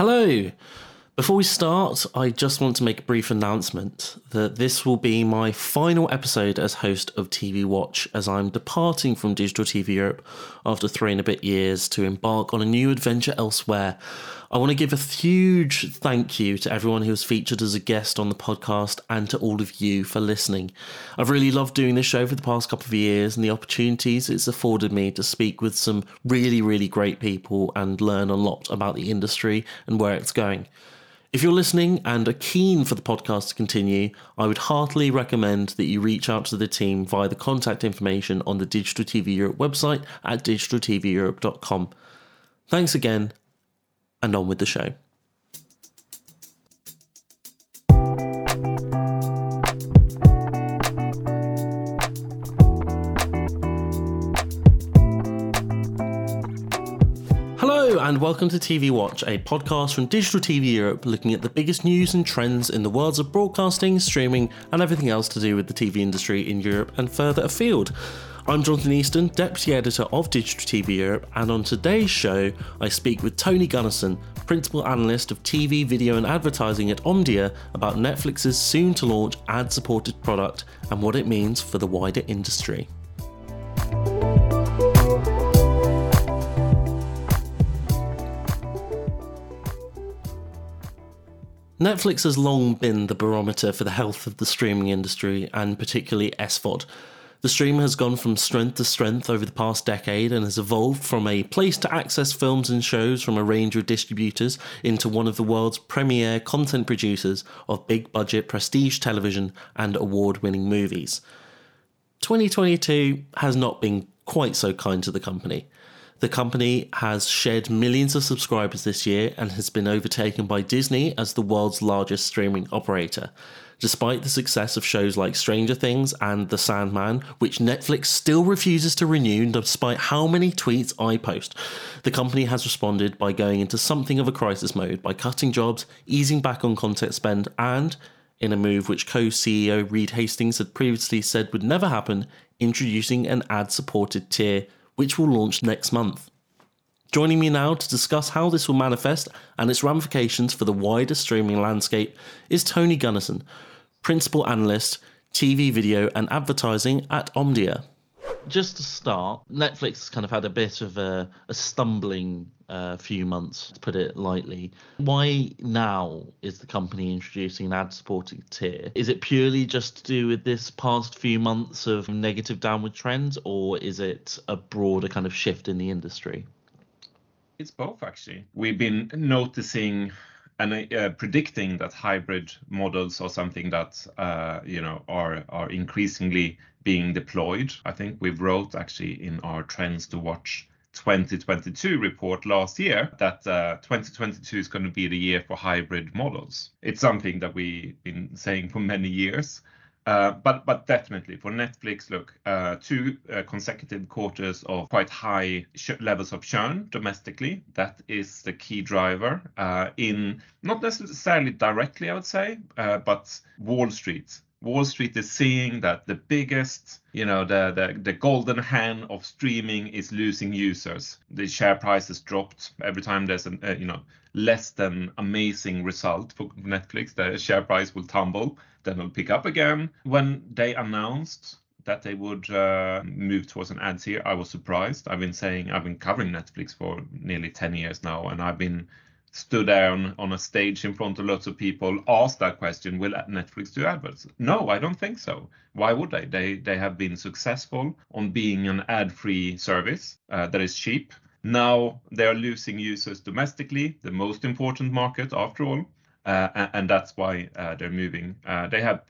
Hello. Before we start, I just want to make a brief announcement that this will be my final episode as host of TV Watch as I'm departing from Digital TV Europe after three and a bit years to embark on a new adventure elsewhere. I want to give a huge thank you to everyone who was featured as a guest on the podcast and to all of you for listening. I've really loved doing this show for the past couple of years and the opportunities it's afforded me to speak with some really, really great people and learn a lot about the industry and where it's going. If you're listening and are keen for the podcast to continue, I would heartily recommend that you reach out to the team via the contact information on the Digital TV Europe website at digitaltveurope.com. Thanks again, and on with the show. And welcome to TV Watch, a podcast from Digital TV Europe looking at the biggest news and trends in the worlds of broadcasting, streaming, and everything else to do with the TV industry in Europe and further afield. I'm Jonathan Easton, Deputy Editor of Digital TV Europe, and on today's show, I speak with Tony Gunnarsson, Principal Analyst of TV, Video, and Advertising at Omdia, about Netflix's soon to launch ad supported product and what it means for the wider industry. Netflix has long been the barometer for the health of the streaming industry and particularly SVOD. The stream has gone from strength to strength over the past decade and has evolved from a place to access films and shows from a range of distributors into one of the world's premier content producers of big budget prestige television and award winning movies. 2022 has not been quite so kind to the company. The company has shed millions of subscribers this year and has been overtaken by Disney as the world's largest streaming operator. Despite the success of shows like Stranger Things and The Sandman, which Netflix still refuses to renew despite how many tweets I post, the company has responded by going into something of a crisis mode by cutting jobs, easing back on content spend, and, in a move which co CEO Reed Hastings had previously said would never happen, introducing an ad supported tier which will launch next month. Joining me now to discuss how this will manifest and its ramifications for the wider streaming landscape is Tony Gunnarsson, Principal Analyst, TV, Video and Advertising at Omdia. Just to start, Netflix has kind of had a bit of a, a stumbling uh, few months, to put it lightly. Why now is the company introducing an ad supported tier? Is it purely just to do with this past few months of negative downward trends, or is it a broader kind of shift in the industry? It's both, actually. We've been noticing and uh, predicting that hybrid models are something that uh, you know are are increasingly being deployed. I think we wrote actually in our trends to watch 2022 report last year that uh, 2022 is going to be the year for hybrid models. It's something that we've been saying for many years. Uh, but but definitely for Netflix, look, uh, two uh, consecutive quarters of quite high sh- levels of churn domestically. That is the key driver uh, in not necessarily directly, I would say, uh, but Wall Street Wall Street is seeing that the biggest, you know, the, the, the golden hand of streaming is losing users. The share price has dropped every time there's a, uh, you know, less than amazing result for Netflix. The share price will tumble, then it'll pick up again. When they announced that they would uh, move towards an ads here, I was surprised. I've been saying I've been covering Netflix for nearly 10 years now, and I've been stood there on, on a stage in front of lots of people, asked that question, will Netflix do adverts? No, I don't think so. Why would they? They they have been successful on being an ad-free service uh, that is cheap. Now they are losing users domestically, the most important market after all, and, and, that's why uh, they're moving. Uh, they have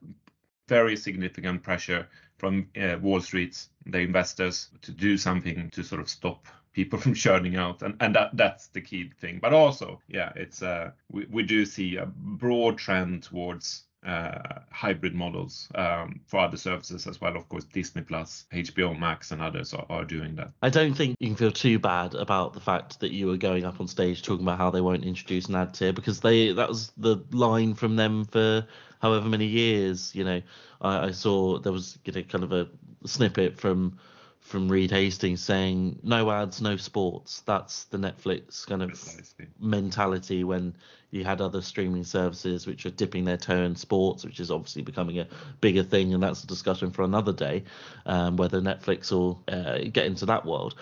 very significant pressure from uh, Wall Street, the investors, to do something to sort of stop people from churning out and and that that's the key thing but also yeah it's uh we, we do see a broad trend towards uh, hybrid models um, for other services as well. Of course, Disney Plus, HBO Max, and others are, are doing that. I don't think you can feel too bad about the fact that you were going up on stage talking about how they won't introduce an ad tier because they that was the line from them for however many years. You know, I, I saw there was you know kind of a snippet from from Reed Hastings saying no ads, no sports. That's the Netflix kind of Precisely. mentality when you had other streaming services which are dipping their toe in sports, which is obviously becoming a bigger thing, and that's a discussion for another day, um, whether Netflix will uh, get into that world.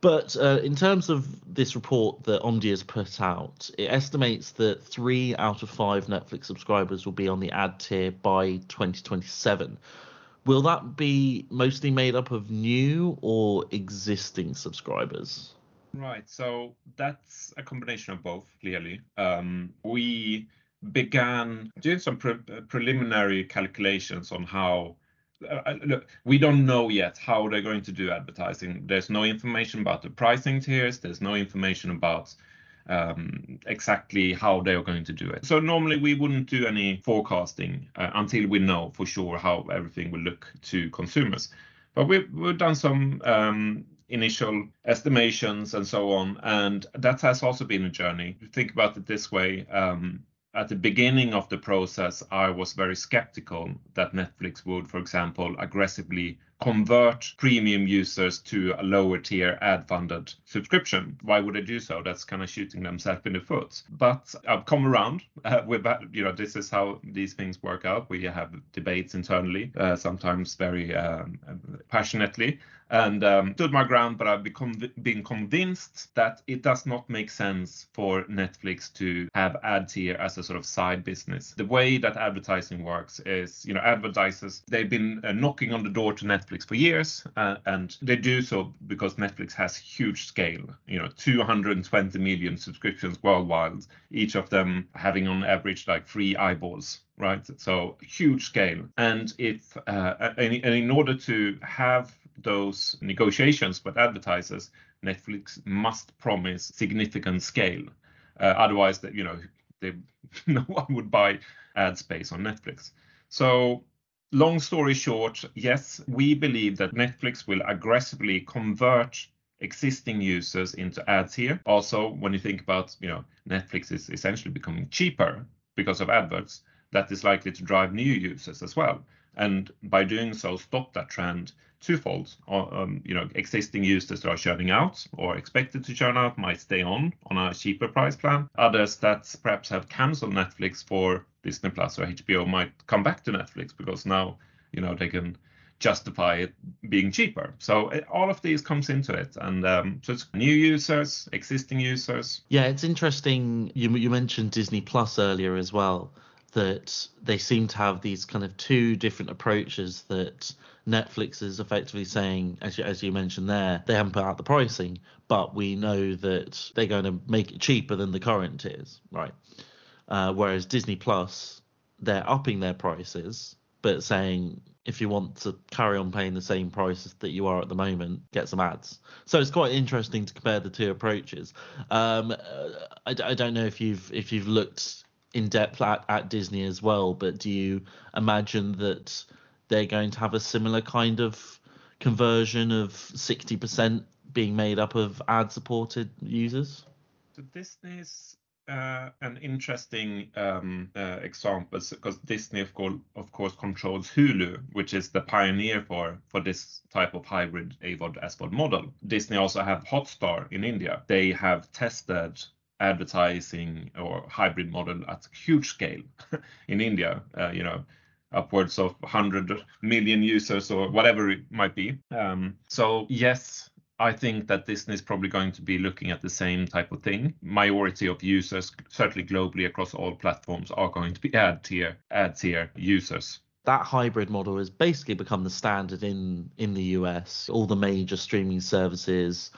But uh, in terms of this report that Omdia has put out, it estimates that three out of five Netflix subscribers will be on the ad tier by 2027. Will that be mostly made up of new or existing subscribers? Right. So that's a combination of both, clearly. Um, we began doing some pre- preliminary calculations on how uh, uh, look, we don't know yet how they're going to do advertising. There's no information about the pricing tiers. There's no information about um, exactly how they're going to do it. So normally we wouldn't do any forecasting uh, until we know for sure how everything will look to consumers. But we've, we've done some um, initial estimations and so on, and that has also been a journey. Think about it this way. Um, at the beginning of the process, I was very skeptical that Netflix would, for example, aggressively convert premium users to a lower tier ad funded subscription. Why would they do so? That's kind of shooting themselves in the foot. But I've come around uh, with that. You know, this is how these things work out. We have debates internally, uh, sometimes very um, passionately and um, stood my ground, but I've become been convinced that it does not make sense for Netflix to have ad tier as a sort of side business. The way that advertising works is, you know, advertisers they've been uh, knocking on the door to Netflix for years, uh, and they do so because Netflix has huge scale. You know, 220 million subscriptions worldwide, each of them having on average like three eyeballs right? So huge scale. And if uh, and in order to have those negotiations with advertisers, Netflix must promise significant scale. Uh, otherwise, that you know, they, no one would buy ad space on Netflix. So, long story short, yes, we believe that Netflix will aggressively convert existing users into ads here. Also, when you think about, you know, Netflix is essentially becoming cheaper because of adverts, that is likely to drive new users as well. And by doing so, stop that trend twofold. Um, you know, existing users that are churning out or expected to churn out might stay on on a cheaper price plan. Others that perhaps have cancelled Netflix for Disney Plus or HBO might come back to Netflix because now you know they can justify it being cheaper. So it, all of these comes into it, and um, so it's new users, existing users. Yeah, it's interesting. You you mentioned Disney Plus earlier as well. That they seem to have these kind of two different approaches that Netflix is effectively saying, as you, as you mentioned there, they haven't put out the pricing, but we know that they're going to make it cheaper than the current tiers, right? Uh, whereas Disney Plus, they're upping their prices, but saying if you want to carry on paying the same prices that you are at the moment, get some ads. So it's quite interesting to compare the two approaches. Um, I, I don't know if you've if you've looked in depth at, at Disney as well, but do you imagine that they're going to have a similar kind of conversion of 60% being made up of ad supported users? So Disney is uh, an interesting um, uh, example because Disney, of course, of course, controls Hulu, which is the pioneer for for this type of hybrid AVOD SVOD model. Disney also have Hotstar in India. They have tested advertising or hybrid model at huge scale in India. Uh, you know, upwards of 100 million users or whatever it might be. Um, so yes, I think that Disney is probably going to be looking at the same type of thing. Majority of users, certainly globally across all platforms, are going to be ad tier ad tier users. That hybrid model has basically become the standard in in the US. All the major streaming services,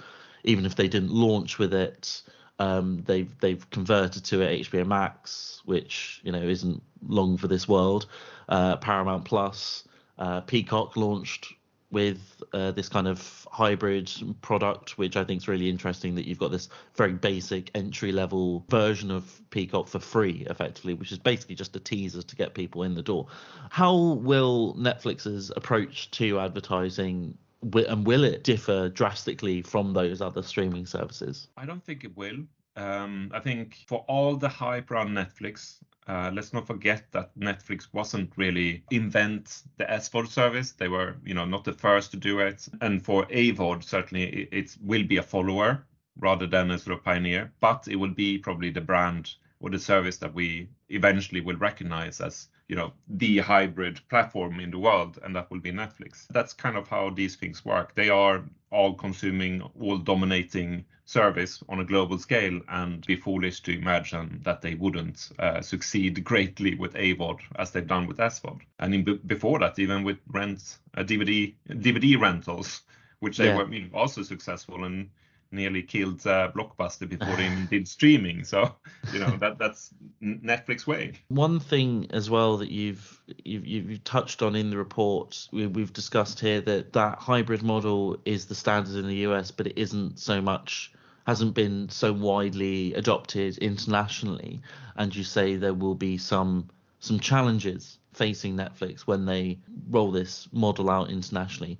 even if they didn't launch with it, um, they've they've converted to it HBO Max, which you know isn't long for this world. Uh, Paramount Plus, uh, Peacock launched with uh, this kind of hybrid product, which I think is really interesting. That you've got this very basic entry level version of Peacock for free, effectively, which is basically just a teaser to get people in the door. How will Netflix's approach to advertising and will it differ drastically from those other streaming services? I don't think it will. Um, I think for all the hype around Netflix, Uh, let's not forget that Netflix wasn't really invent the SVOD service. They were, you know, not the first to do it. And for AVOD, certainly it, it will be a follower rather than a sort of pioneer, but it will be probably the brand or the service that we eventually will recognize as you know the hybrid platform in the world and that will be netflix. That's kind of how these things work. They are all consuming all dominating service on a global scale and be foolish to imagine that they wouldn't uh, succeed greatly with avod as they've done with svod and in, before that even with rent uh, dvd dvd rentals which they yeah. were you know, also successful and nearly killed uh, Blockbuster before they even did streaming. So you know that that's Netflix way. One thing as well that you've you've, you've touched on in the report we, we've discussed here that that hybrid model is the standard in the US, but it isn't so much hasn't been so widely adopted internationally. And you say there will be some some challenges facing Netflix when they roll this model out internationally.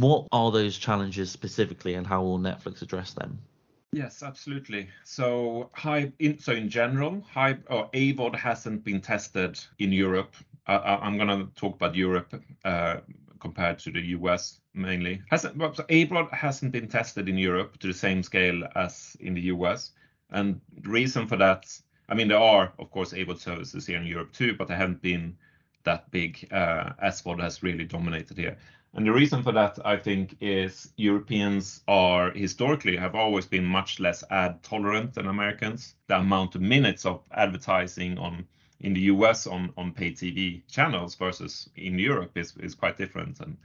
What are those challenges specifically, and how will Netflix address them? Yes, absolutely. So, high in, so in general, high or AVOD hasn't been tested in Europe. Uh, I'm going to talk about Europe uh, compared to the US mainly. Hasn't well, so AVOD hasn't been tested in Europe to the same scale as in the US, and the reason for that, I mean, there are of course AVOD services here in Europe too, but they haven't been that big. Uh, SVOD has really dominated here. And the reason for that, I think, is Europeans are historically have always been much less ad tolerant than Americans. The amount of minutes of advertising on in the US on, on pay TV channels versus in Europe is, is quite different and,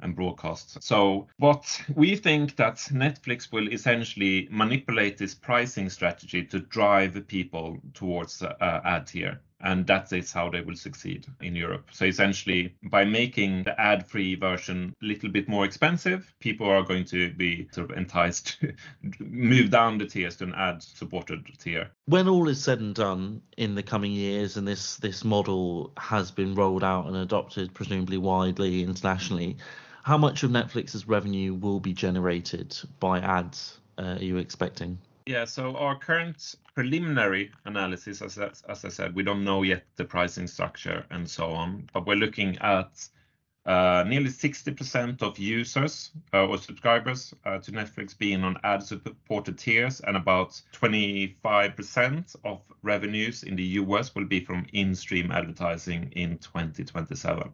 and broadcast. So what we think that Netflix will essentially manipulate this pricing strategy to drive people towards uh, ad tier and that is how they will succeed in Europe. So essentially, by making the ad-free version a little bit more expensive, people are going to be sort of enticed to move down the tiers to an ad-supported tier. When all is said and done in the coming years, and this this model has been rolled out and adopted presumably widely internationally, how much of Netflix's revenue will be generated by ads? Uh, are you expecting? Yeah, so our current preliminary analysis, as, I said, we don't know yet the pricing structure and so on, but we're looking at uh, nearly 60% of users uh, or subscribers uh, to Netflix being on ad supported tiers, and about 25% of revenues in the US will be from in stream advertising in 2027.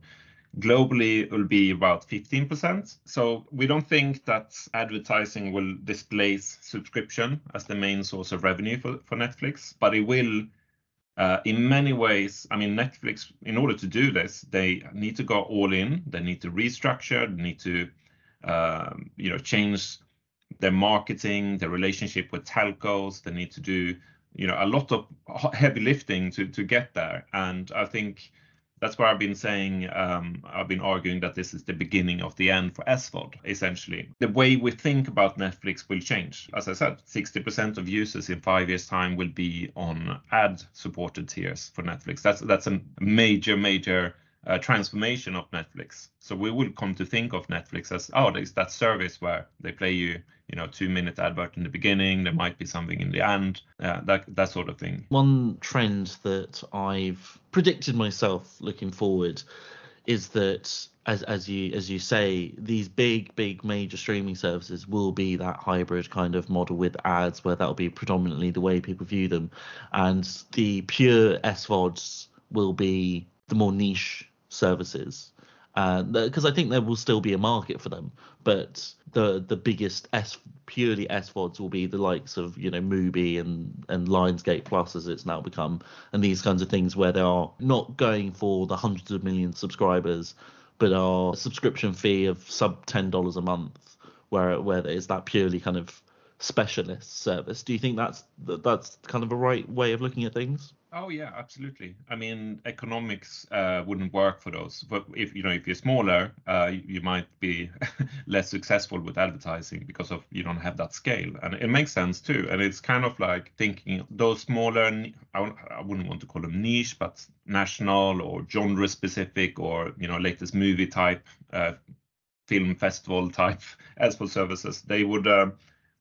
Globally, will be about 15%. So we don't think that advertising will displace subscription as the main source of revenue for, for Netflix, but it will uh, in many ways, I mean, Netflix, in order to do this, they need to go all in. They need to restructure. They need to, um, you know, change their marketing, their relationship with telcos. They need to do, you know, a lot of heavy lifting to to get there. And I think that's why I've been saying, um, I've been arguing that this is the beginning of the end for SVOD, essentially. The way we think about Netflix will change. As I said, 60% of users in five years' time will be on ad supported tiers for Netflix. That's, that's a major, major uh, transformation of Netflix. So we will come to think of Netflix as, oh, there's that service where they play you you know two minute advert in the beginning there might be something in the end uh, that that sort of thing one trend that i've predicted myself looking forward is that as as you as you say these big big major streaming services will be that hybrid kind of model with ads where that'll be predominantly the way people view them and the pure SVODs will be the more niche services. Because uh, I think there will still be a market for them, but the the biggest S purely SVODs will be the likes of you know Mubi and and Lionsgate Plus as it's now become, and these kinds of things where they are not going for the hundreds of millions subscribers, but are subscription fee of sub ten dollars a month, where where is that purely kind of specialist service. Do you think that's that's kind of a right way of looking at things? Oh yeah, absolutely. I mean, economics uh, wouldn't work for those. But if you know, if you're smaller, uh, you might be less successful with advertising because of you don't have that scale, and it makes sense too. And it's kind of like thinking those smaller. I, I wouldn't want to call them niche, but national or genre specific, or you know, latest movie type, uh, film festival type SVOD services. They would.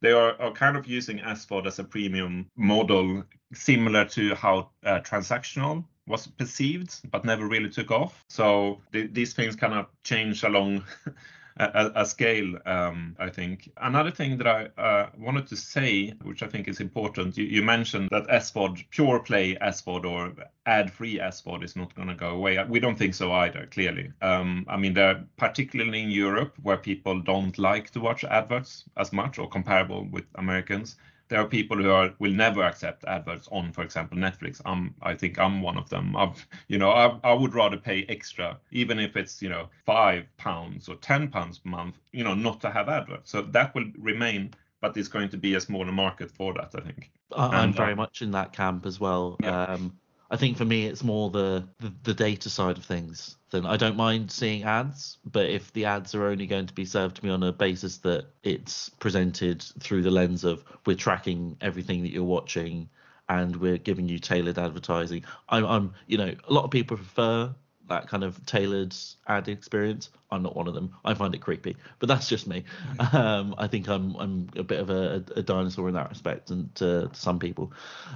They are, are kind of using SVOD as a premium model similar to how uh, transactional was perceived, but never really took off. So th- these things kind of change along a, a scale, um, I think. Another thing that I uh, wanted to say, which I think is important, you, you mentioned that SVOD, pure play SVOD or ad free SVOD is not going to go away. We don't think so either, clearly. Um, I mean, there, particularly in Europe, where people don't like to watch adverts as much or comparable with Americans there are people who are will never accept adverts on, for example, Netflix. I'm, I think I'm one of them. I've, you know, I, I would rather pay extra, even if it's, you know, five pounds or ten pounds per month, you know, not to have adverts. So that will remain, but it's going to be a smaller market for that, I think. I'm very uh, much in that camp as well. Yeah. Um, I think for me, it's more the, the, the data side of things. Then I don't mind seeing ads, but if the ads are only going to be served to me on a basis that it's presented through the lens of we're tracking everything that you're watching and we're giving you tailored advertising, I'm, I'm you know, a lot of people prefer that kind of tailored ad experience. I'm not one of them. I find it creepy, but that's just me. Um, I think I'm I'm a bit of a, a dinosaur in that respect, and to, to, some people.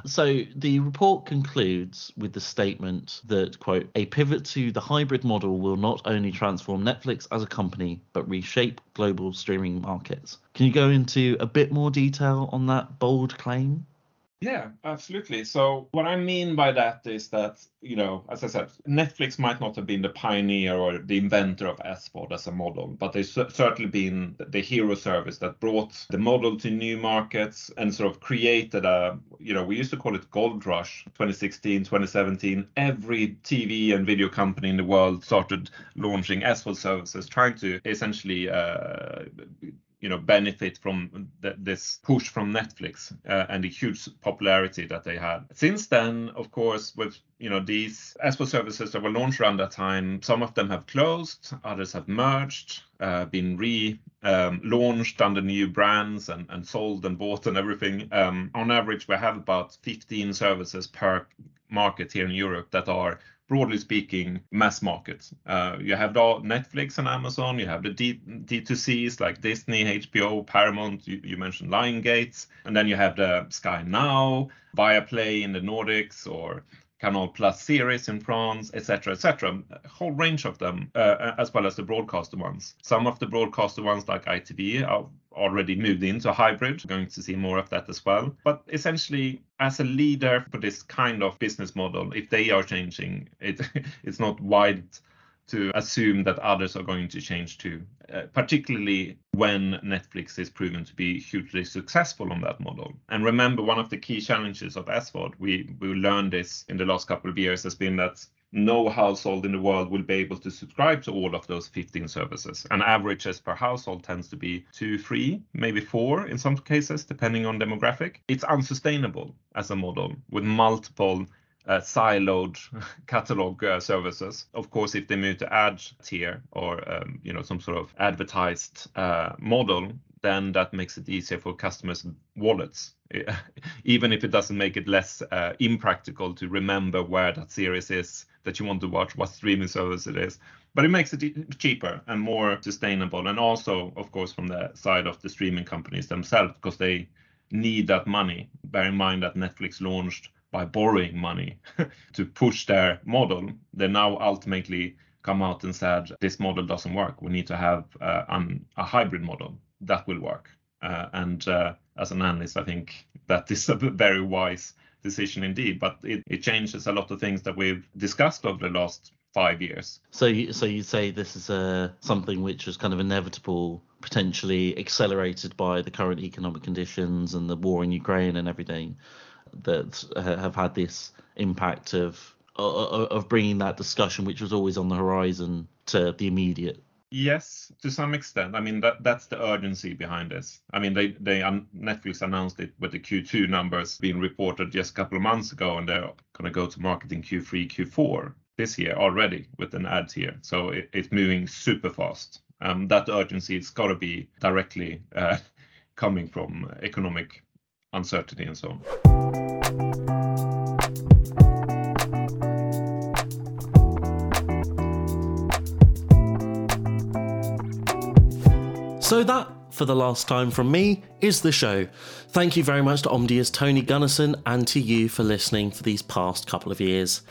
So the report concludes with the statement that quote a pivot to the hybrid model will not only transform Netflix as a company but reshape global streaming markets. Can you go into a bit more detail on that bold claim? Yeah, absolutely. So what I mean by that is that, you know, as I said, Netflix might not have been the pioneer or the inventor of SVOD as a model, but they've certainly been the hero service that brought the model to new markets and sort of created a, you know, we used to call it gold rush 2016, 2017. Every TV and video company in the world started launching SVOD services, trying to essentially uh, you know benefit from th- this push from Netflix uh, and the huge popularity that they had. Since then, of course, with you know these SVOD services that were launched around that time, some of them have closed, others have merged, uh, been re-launched um, under new brands and, and sold and bought and everything. Um, on average, we have about 15 services per market here in Europe that are broadly speaking, mass market. Uh, you have the Netflix and Amazon, you have the D- D2Cs like Disney, HBO, Paramount, you, you mentioned Lionsgate, and then you have the Sky Now, Viaplay in the Nordics, or Canal Plus series in France, etc., etc. A whole range of them, uh, as well as the broadcaster ones. Some of the broadcaster ones, like ITV, are already moved into hybrid. We're going to see more of that as well. But essentially, as a leader for this kind of business model, if they are changing, it it's not wide to assume that others are going to change too, uh, particularly when Netflix is proven to be hugely successful on that model. And remember, one of the key challenges of SVOD, we, we learned this in the last couple of years, has been that no household in the world will be able to subscribe to all of those 15 services. And averages per household tends to be two, three, maybe four in some cases, depending on demographic. It's unsustainable as a model with multiple uh, siloed catalog uh, services. Of course, if they move to ad tier or um, you know some sort of advertised uh, model, then that makes it easier for customers' wallets, even if it doesn't make it less uh, impractical to remember where that series is that you want to watch, what streaming service it is. But it makes it cheaper and more sustainable, and also, of course, from the side of the streaming companies themselves, because they need that money. Bear in mind that Netflix launched by borrowing money to push their model. They now ultimately come out and said this model doesn't work. We need to have uh, a hybrid model that will work. Uh, and uh, as an analyst, I think that is a very wise decision indeed. But it, it changes a lot of things that we've discussed over the last five years. So, you, so you say this is a uh, something which was kind of inevitable, potentially accelerated by the current economic conditions and the war in Ukraine and everything, that have had this impact of of bringing that discussion, which was always on the horizon, to the immediate Yes, to some extent. I mean that that's the urgency behind this. I mean they they um, Netflix announced it with the Q2 numbers being reported just a couple of months ago, and they're going to go to market in Q3, Q4 this year already with an ad tier. So it, it's moving super fast. Um, that urgency it's got to be directly uh, coming from economic uncertainty and so on. So that for the last time from me is the show. Thank you very much to Omdia's Tony Gunnarsson and to you for listening for these past couple of years.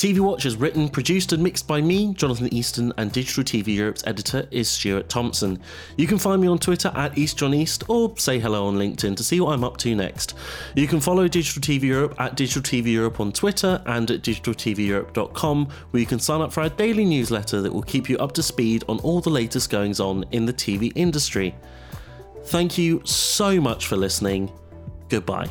TV Watch is written, produced, and mixed by me, Jonathan Easton, and Digital TV Europe's editor is Stuart Thompson. You can find me on Twitter at EastJohnEast or say hello on LinkedIn to see what I'm up to next. You can follow Digital TV Europe at Digital TV Europe on Twitter and at digitaltveurope.com, where you can sign up for our daily newsletter that will keep you up to speed on all the latest goings on in the TV industry. Thank you so much for listening. Goodbye.